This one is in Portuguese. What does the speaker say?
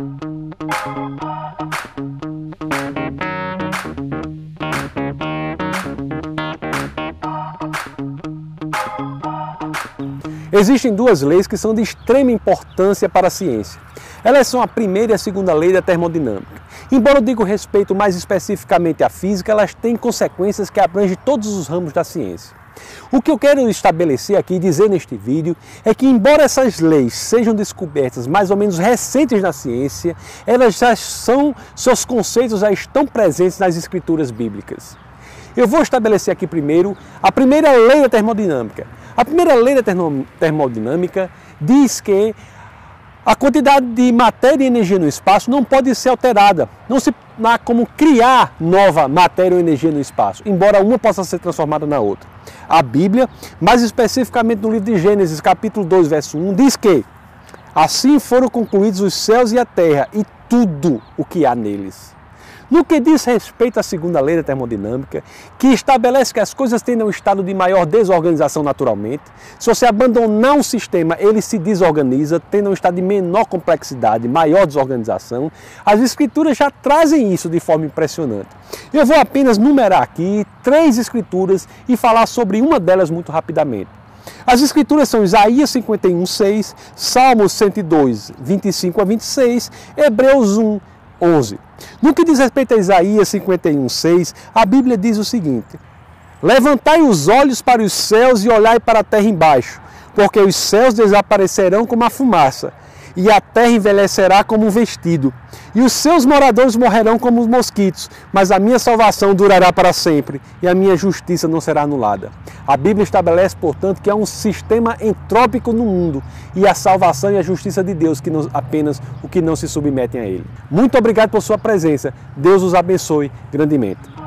Thank you. Existem duas leis que são de extrema importância para a ciência. Elas são a primeira e a segunda lei da termodinâmica. Embora eu diga respeito mais especificamente à física, elas têm consequências que abrangem todos os ramos da ciência. O que eu quero estabelecer aqui e dizer neste vídeo é que, embora essas leis sejam descobertas mais ou menos recentes na ciência, elas já são, seus conceitos já estão presentes nas escrituras bíblicas. Eu vou estabelecer aqui primeiro a primeira lei da termodinâmica. A primeira lei da termodinâmica diz que a quantidade de matéria e energia no espaço não pode ser alterada. Não se há como criar nova matéria ou energia no espaço, embora uma possa ser transformada na outra. A Bíblia, mais especificamente no livro de Gênesis, capítulo 2, verso 1, diz que assim foram concluídos os céus e a terra e tudo o que há neles. No que diz respeito à segunda lei da termodinâmica, que estabelece que as coisas tendem a um estado de maior desorganização naturalmente, se você abandonar um sistema, ele se desorganiza, tendo um estado de menor complexidade, maior desorganização, as escrituras já trazem isso de forma impressionante. Eu vou apenas numerar aqui três escrituras e falar sobre uma delas muito rapidamente. As escrituras são Isaías 51, 6, Salmos 102, 25 a 26, Hebreus 1, 11. No que diz respeito a Isaías 51, 6, a Bíblia diz o seguinte: Levantai os olhos para os céus e olhai para a terra embaixo, porque os céus desaparecerão como a fumaça e a terra envelhecerá como um vestido, e os seus moradores morrerão como os mosquitos, mas a minha salvação durará para sempre, e a minha justiça não será anulada. A Bíblia estabelece, portanto, que há um sistema entrópico no mundo, e a salvação e a justiça de Deus que não, apenas o que não se submetem a ele. Muito obrigado por sua presença. Deus os abençoe grandemente.